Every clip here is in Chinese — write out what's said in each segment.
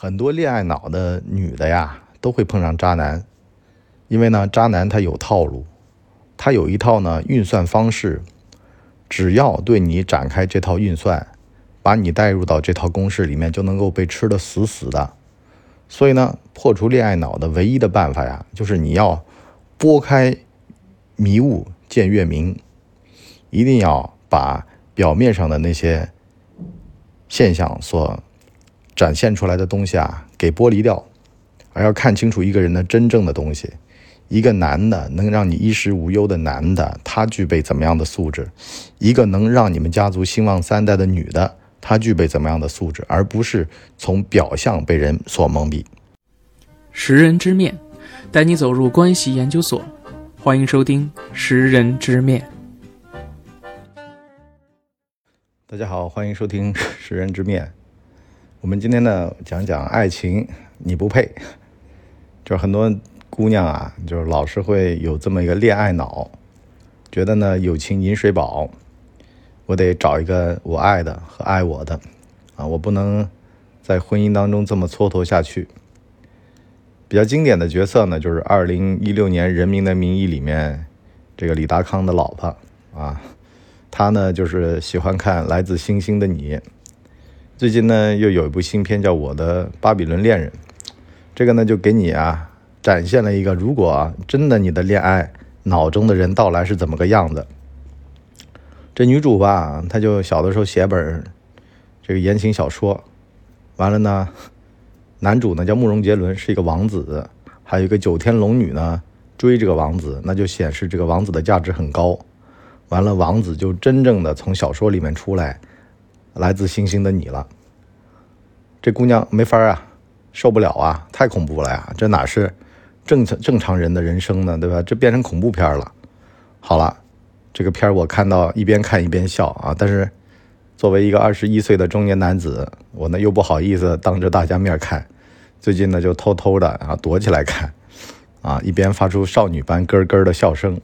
很多恋爱脑的女的呀，都会碰上渣男，因为呢，渣男他有套路，他有一套呢运算方式，只要对你展开这套运算，把你带入到这套公式里面，就能够被吃得死死的。所以呢，破除恋爱脑的唯一的办法呀，就是你要拨开迷雾见月明，一定要把表面上的那些现象所。展现出来的东西啊，给剥离掉，而要看清楚一个人的真正的东西。一个男的能让你衣食无忧的男的，他具备怎么样的素质？一个能让你们家族兴旺三代的女的，她具备怎么样的素质？而不是从表象被人所蒙蔽。识人之面，带你走入关系研究所。欢迎收听《识人之面》。大家好，欢迎收听《识人之面》。我们今天呢讲讲爱情，你不配。就是很多姑娘啊，就是老是会有这么一个恋爱脑，觉得呢友情饮水饱，我得找一个我爱的和爱我的啊，我不能在婚姻当中这么蹉跎下去。比较经典的角色呢，就是二零一六年《人民的名义》里面这个李达康的老婆啊，她呢就是喜欢看《来自星星的你》。最近呢，又有一部新片叫《我的巴比伦恋人》，这个呢就给你啊展现了一个，如果真的你的恋爱脑中的人到来是怎么个样子。这女主吧，她就小的时候写本这个言情小说，完了呢，男主呢叫慕容杰伦，是一个王子，还有一个九天龙女呢追这个王子，那就显示这个王子的价值很高。完了，王子就真正的从小说里面出来。来自星星的你了，这姑娘没法啊，受不了啊，太恐怖了呀！这哪是正常正常人的人生呢？对吧？这变成恐怖片了。好了，这个片我看到一边看一边笑啊。但是作为一个二十一岁的中年男子，我呢又不好意思当着大家面看，最近呢就偷偷的啊躲起来看，啊一边发出少女般咯咯的笑声。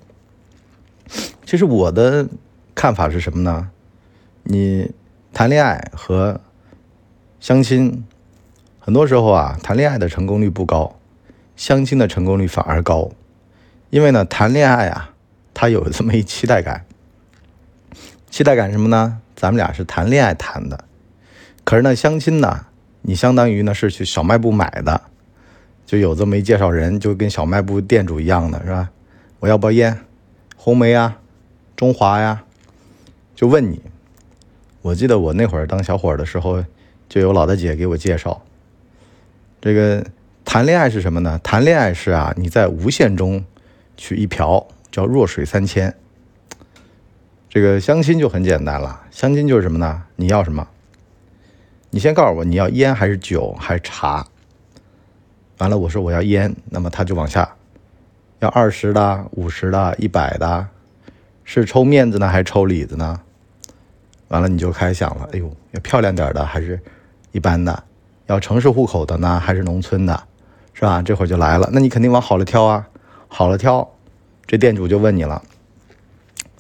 其实我的看法是什么呢？你。谈恋爱和相亲，很多时候啊，谈恋爱的成功率不高，相亲的成功率反而高。因为呢，谈恋爱啊，他有这么一期待感。期待感什么呢？咱们俩是谈恋爱谈的，可是呢，相亲呢，你相当于呢是去小卖部买的，就有这么一介绍人，就跟小卖部店主一样的是吧？我要包烟，红梅啊，中华呀，就问你。我记得我那会儿当小伙的时候，就有老大姐给我介绍，这个谈恋爱是什么呢？谈恋爱是啊，你在无限中取一瓢，叫弱水三千。这个相亲就很简单了，相亲就是什么呢？你要什么？你先告诉我你要烟还是酒还是茶。完了，我说我要烟，那么他就往下要二十的、五十的、一百的，是抽面子呢还是抽里子呢？完了，你就开始想了，哎呦，要漂亮点的还是一般的？要城市户口的呢，还是农村的？是吧？这会儿就来了，那你肯定往好了挑啊，好了挑。这店主就问你了，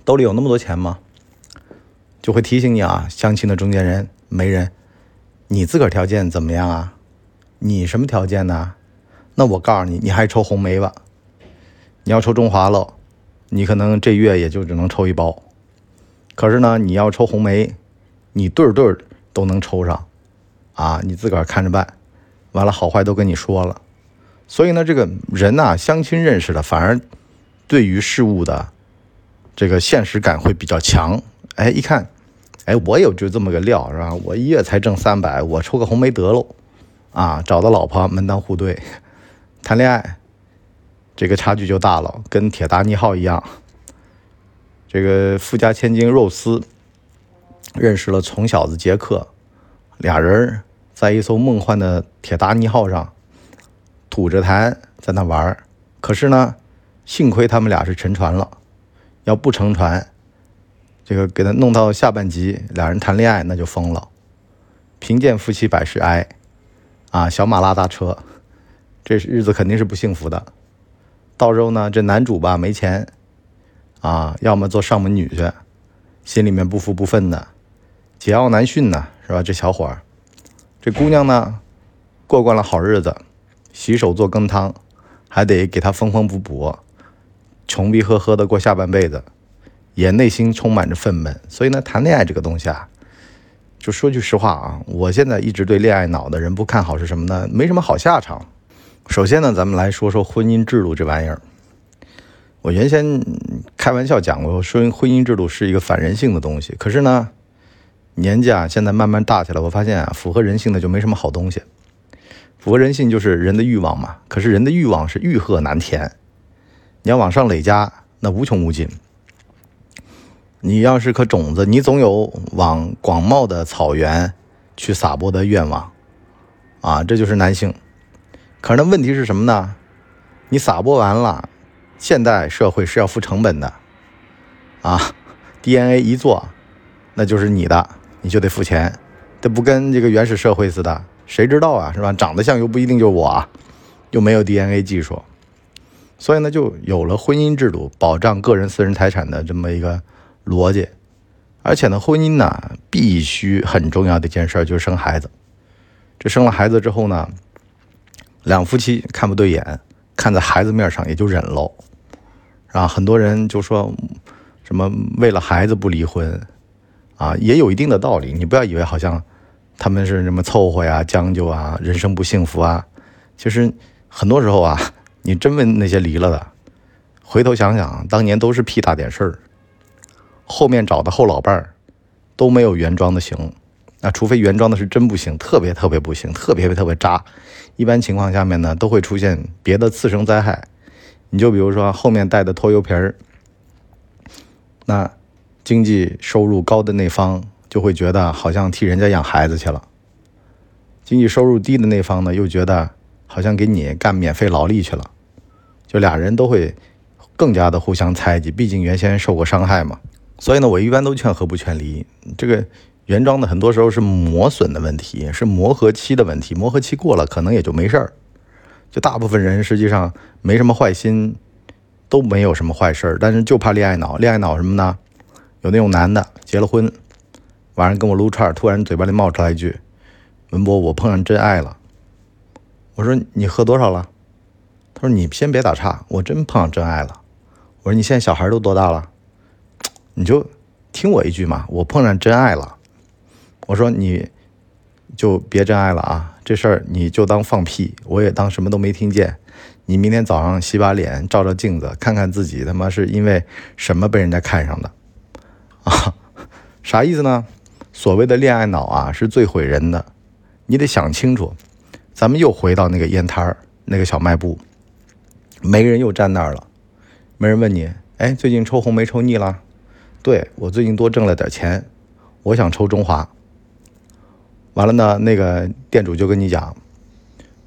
兜里有那么多钱吗？就会提醒你啊，相亲的中间人媒人，你自个儿条件怎么样啊？你什么条件呢？那我告诉你，你还抽红梅吧。你要抽中华喽，你可能这月也就只能抽一包。可是呢，你要抽红梅，你对对都能抽上，啊，你自个儿看着办。完了，好坏都跟你说了。所以呢，这个人呐，相亲认识的，反而对于事物的这个现实感会比较强。哎，一看，哎，我有就这么个料，是吧？我一月才挣三百，我抽个红梅得喽。啊，找到老婆门当户对，谈恋爱，这个差距就大了，跟铁达尼号一样。这个富家千金肉丝认识了穷小子杰克，俩人在一艘梦幻的铁达尼号上吐着痰在那玩可是呢，幸亏他们俩是沉船了，要不沉船，这个给他弄到下半集，俩人谈恋爱那就疯了。贫贱夫妻百事哀，啊，小马拉大车，这日子肯定是不幸福的。到时候呢，这男主吧没钱。啊，要么做上门女婿，心里面不服不忿的，桀骜难驯呢，是吧？这小伙儿，这姑娘呢，过惯了好日子，洗手做羹汤，还得给他缝缝补补，穷逼呵呵的过下半辈子，也内心充满着愤懑。所以呢，谈恋爱这个东西啊，就说句实话啊，我现在一直对恋爱脑的人不看好是什么呢？没什么好下场。首先呢，咱们来说说婚姻制度这玩意儿。我原先开玩笑讲过，说婚姻制度是一个反人性的东西。可是呢，年纪啊现在慢慢大起来，我发现啊，符合人性的就没什么好东西。符合人性就是人的欲望嘛。可是人的欲望是欲壑难填，你要往上累加，那无穷无尽。你要是颗种子，你总有往广袤的草原去撒播的愿望啊，这就是男性。可是那问题是什么呢？你撒播完了。现代社会是要付成本的，啊，DNA 一做，那就是你的，你就得付钱，这不跟这个原始社会似的，谁知道啊，是吧？长得像又不一定就是我，又没有 DNA 技术，所以呢，就有了婚姻制度保障个人私人财产的这么一个逻辑，而且呢，婚姻呢必须很重要的一件事就是生孩子，这生了孩子之后呢，两夫妻看不对眼。看在孩子面上也就忍喽，啊，很多人就说什么为了孩子不离婚，啊，也有一定的道理。你不要以为好像他们是什么凑合呀、将就啊、人生不幸福啊。其实很多时候啊，你真问那些离了的，回头想想，当年都是屁大点事儿，后面找的后老伴儿都没有原装的行。那除非原装的是真不行，特别特别不行，特别特别渣。一般情况下面呢，都会出现别的次生灾害。你就比如说后面带的拖油瓶儿，那经济收入高的那方就会觉得好像替人家养孩子去了；经济收入低的那方呢，又觉得好像给你干免费劳力去了。就俩人都会更加的互相猜忌，毕竟原先受过伤害嘛。所以呢，我一般都劝和不劝离。这个。原装的很多时候是磨损的问题，是磨合期的问题。磨合期过了，可能也就没事儿。就大部分人实际上没什么坏心，都没有什么坏事儿，但是就怕恋爱脑。恋爱脑什么呢？有那种男的结了婚，晚上跟我撸串，突然嘴巴里冒出来一句：“文博，我碰上真爱了。”我说：“你喝多少了？”他说：“你先别打岔，我真碰上真爱了。”我说：“你现在小孩都多大了？你就听我一句嘛，我碰上真爱了。”我说你，就别真爱了啊！这事儿你就当放屁，我也当什么都没听见。你明天早上洗把脸，照照镜子，看看自己他妈是因为什么被人家看上的啊？啥意思呢？所谓的恋爱脑啊，是最毁人的。你得想清楚。咱们又回到那个烟摊儿，那个小卖部，没人又站那儿了。没人问你，哎，最近抽红梅抽腻了？对我最近多挣了点钱，我想抽中华。完了呢，那个店主就跟你讲，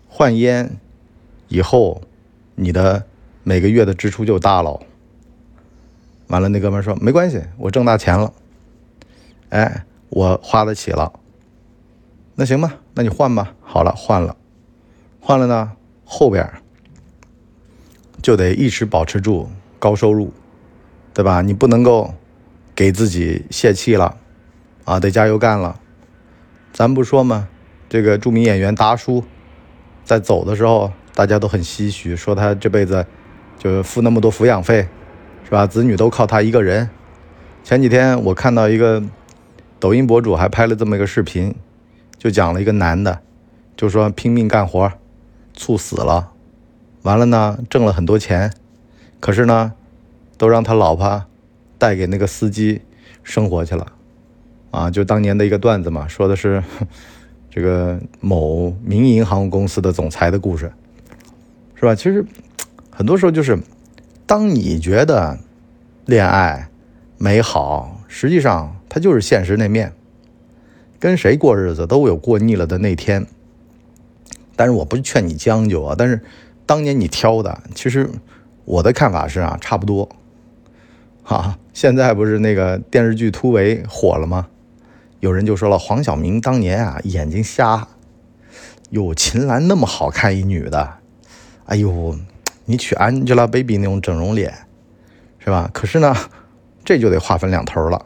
换烟以后，你的每个月的支出就大了。完了，那哥们说没关系，我挣大钱了，哎，我花得起了。那行吧，那你换吧。好了，换了，换了呢，后边就得一直保持住高收入，对吧？你不能够给自己泄气了，啊，得加油干了。咱不说嘛，这个著名演员达叔，在走的时候，大家都很唏嘘，说他这辈子就付那么多抚养费，是吧？子女都靠他一个人。前几天我看到一个抖音博主还拍了这么一个视频，就讲了一个男的，就说拼命干活，猝死了，完了呢，挣了很多钱，可是呢，都让他老婆带给那个司机生活去了。啊，就当年的一个段子嘛，说的是 这个某民营航空公司的总裁的故事，是吧？其实 很多时候就是，当你觉得恋爱美好，实际上它就是现实那面。跟谁过日子都有过腻了的那天。但是我不是劝你将就啊，但是当年你挑的，其实我的看法是啊，差不多。哈，现在不是那个电视剧《突围》火了吗？有人就说了，黄晓明当年啊眼睛瞎，哟，秦岚那么好看一女的，哎呦，你娶 Angelababy 那种整容脸，是吧？可是呢，这就得划分两头了，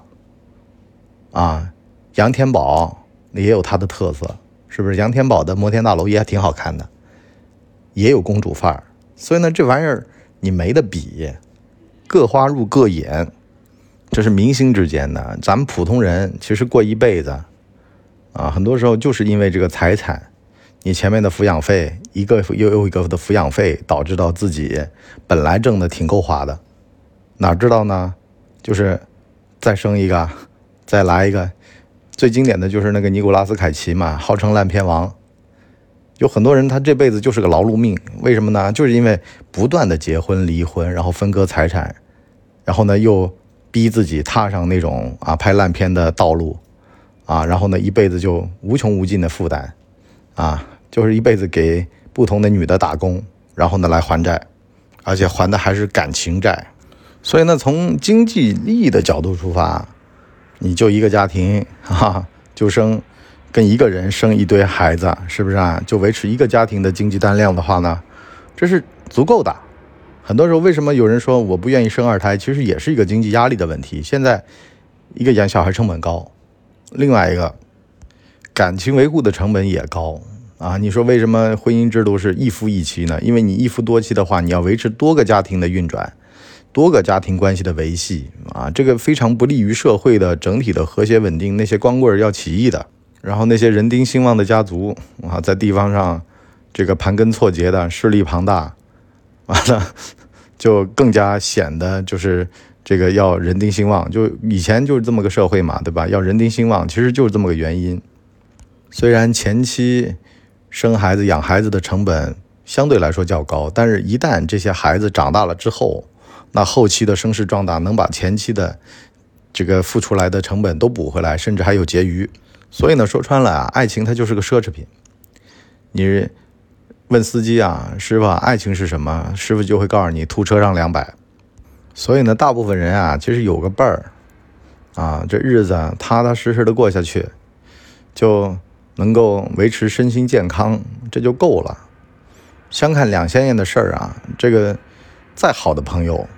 啊，杨天宝也有他的特色，是不是？杨天宝的摩天大楼也挺好看的，也有公主范儿。所以呢，这玩意儿你没得比，各花入各眼，这是明星之间的。咱们普通人其实过一辈子啊，很多时候就是因为这个财产，你前面的抚养费一个又又一个的抚养费，导致到自己本来挣的挺够花的，哪知道呢？就是再生一个，再来一个。最经典的就是那个尼古拉斯凯奇嘛，号称烂片王。有很多人他这辈子就是个劳碌命，为什么呢？就是因为不断的结婚离婚，然后分割财产，然后呢又逼自己踏上那种啊拍烂片的道路，啊，然后呢一辈子就无穷无尽的负担，啊，就是一辈子给不同的女的打工，然后呢来还债，而且还的还是感情债。所以呢，从经济利益的角度出发。你就一个家庭，哈，就生跟一个人生一堆孩子，是不是啊？就维持一个家庭的经济单量的话呢，这是足够的。很多时候，为什么有人说我不愿意生二胎？其实也是一个经济压力的问题。现在一个养小孩成本高，另外一个感情维护的成本也高啊。你说为什么婚姻制度是一夫一妻呢？因为你一夫多妻的话，你要维持多个家庭的运转。多个家庭关系的维系啊，这个非常不利于社会的整体的和谐稳定。那些光棍要起义的，然后那些人丁兴旺的家族啊，在地方上这个盘根错节的势力庞大，完 了就更加显得就是这个要人丁兴旺。就以前就是这么个社会嘛，对吧？要人丁兴旺，其实就是这么个原因。虽然前期生孩子养孩子的成本相对来说较高，但是一旦这些孩子长大了之后，那后期的声势壮大，能把前期的这个付出来的成本都补回来，甚至还有结余。所以呢，说穿了啊，爱情它就是个奢侈品。你问司机啊，师傅，爱情是什么？师傅就会告诉你，吐车上两百。所以呢，大部分人啊，其实有个伴儿啊，这日子踏踏实实的过下去，就能够维持身心健康，这就够了。相看两相厌的事儿啊，这个再好的朋友。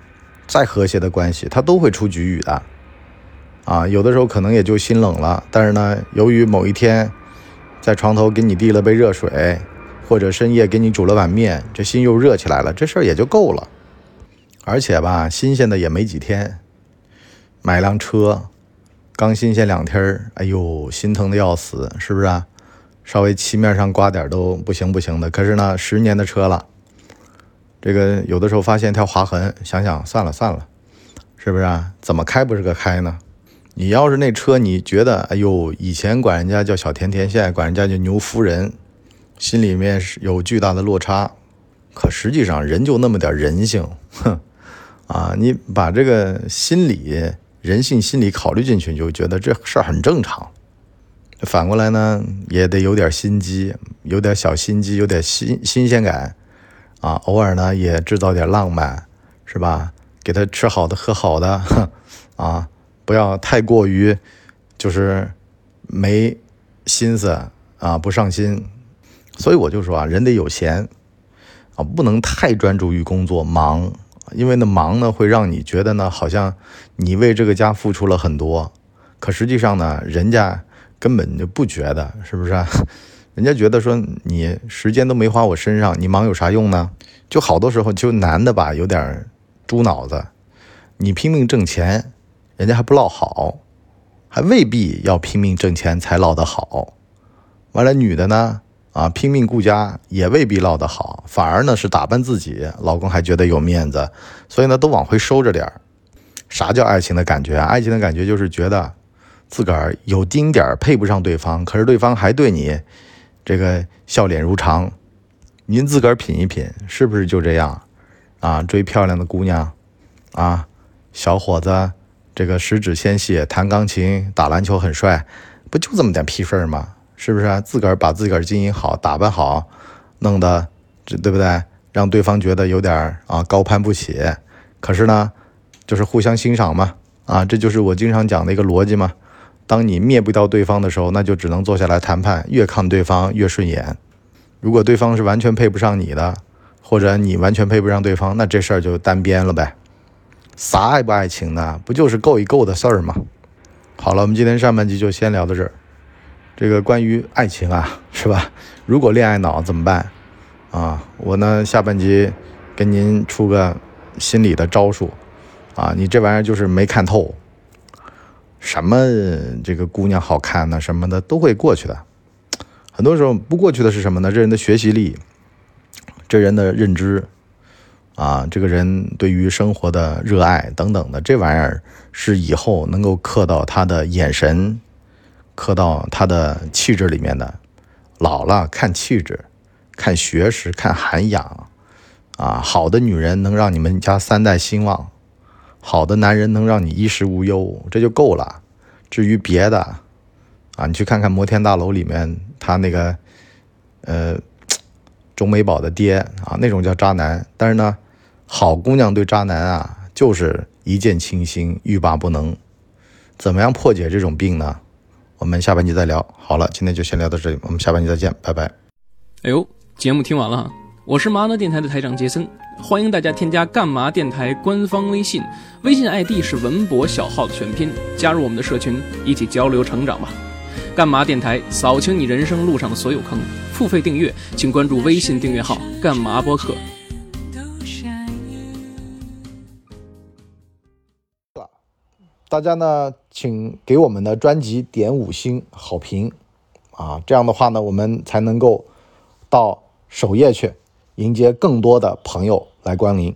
再和谐的关系，他都会出局语的，啊，有的时候可能也就心冷了，但是呢，由于某一天在床头给你递了杯热水，或者深夜给你煮了碗面，这心又热起来了，这事儿也就够了。而且吧，新鲜的也没几天，买辆车，刚新鲜两天儿，哎呦，心疼的要死，是不是？稍微漆面上刮点都不行不行的，可是呢，十年的车了。这个有的时候发现条划痕，想想算了算了，是不是？怎么开不是个开呢？你要是那车，你觉得哎呦，以前管人家叫小甜甜，现在管人家叫牛夫人，心里面是有巨大的落差。可实际上人就那么点人性，哼，啊，你把这个心理、人性心理考虑进去，你就觉得这事儿很正常。反过来呢，也得有点心机，有点小心机，有点新新鲜感。啊，偶尔呢也制造点浪漫，是吧？给他吃好的喝好的，哼 啊，不要太过于就是没心思啊，不上心。所以我就说啊，人得有闲啊，不能太专注于工作忙，因为那忙呢会让你觉得呢好像你为这个家付出了很多，可实际上呢人家根本就不觉得，是不是？人家觉得说你时间都没花我身上，你忙有啥用呢？就好多时候就男的吧，有点猪脑子，你拼命挣钱，人家还不落好，还未必要拼命挣钱才落得好。完了，女的呢，啊，拼命顾家也未必落得好，反而呢是打扮自己，老公还觉得有面子，所以呢都往回收着点啥叫爱情的感觉？爱情的感觉就是觉得自个儿有丁点儿配不上对方，可是对方还对你。这个笑脸如常，您自个儿品一品，是不是就这样？啊，追漂亮的姑娘，啊，小伙子，这个十指纤细，弹钢琴、打篮球很帅，不就这么点屁事儿吗？是不是啊？自个儿把自个儿经营好，打扮好，弄得对不对？让对方觉得有点啊高攀不起。可是呢，就是互相欣赏嘛。啊，这就是我经常讲的一个逻辑嘛。当你灭不掉对方的时候，那就只能坐下来谈判，越看对方越顺眼。如果对方是完全配不上你的，或者你完全配不上对方，那这事儿就单边了呗。啥爱不爱情呢？不就是够一够的事儿吗？好了，我们今天上半集就先聊到这儿。这个关于爱情啊，是吧？如果恋爱脑怎么办？啊，我呢下半集给您出个心理的招数，啊，你这玩意儿就是没看透，什么这个姑娘好看呢，什么的都会过去的。很多时候不过去的是什么呢？这人的学习力，这人的认知，啊，这个人对于生活的热爱等等的，这玩意儿是以后能够刻到他的眼神，刻到他的气质里面的。老了看气质。看学识，看涵养，啊，好的女人能让你们家三代兴旺，好的男人能让你衣食无忧，这就够了。至于别的，啊，你去看看摩天大楼里面他那个，呃，钟美宝的爹啊，那种叫渣男。但是呢，好姑娘对渣男啊，就是一见倾心，欲罢不能。怎么样破解这种病呢？我们下半集再聊。好了，今天就先聊到这里，我们下半集再见，拜拜。哎呦。节目听完了，我是麻辣电台的台长杰森，欢迎大家添加干嘛电台官方微信，微信 ID 是文博小号的全拼，加入我们的社群，一起交流成长吧。干嘛电台扫清你人生路上的所有坑，付费订阅请关注微信订阅号干嘛播客。大家呢，请给我们的专辑点五星好评啊，这样的话呢，我们才能够到。首页去，迎接更多的朋友来光临。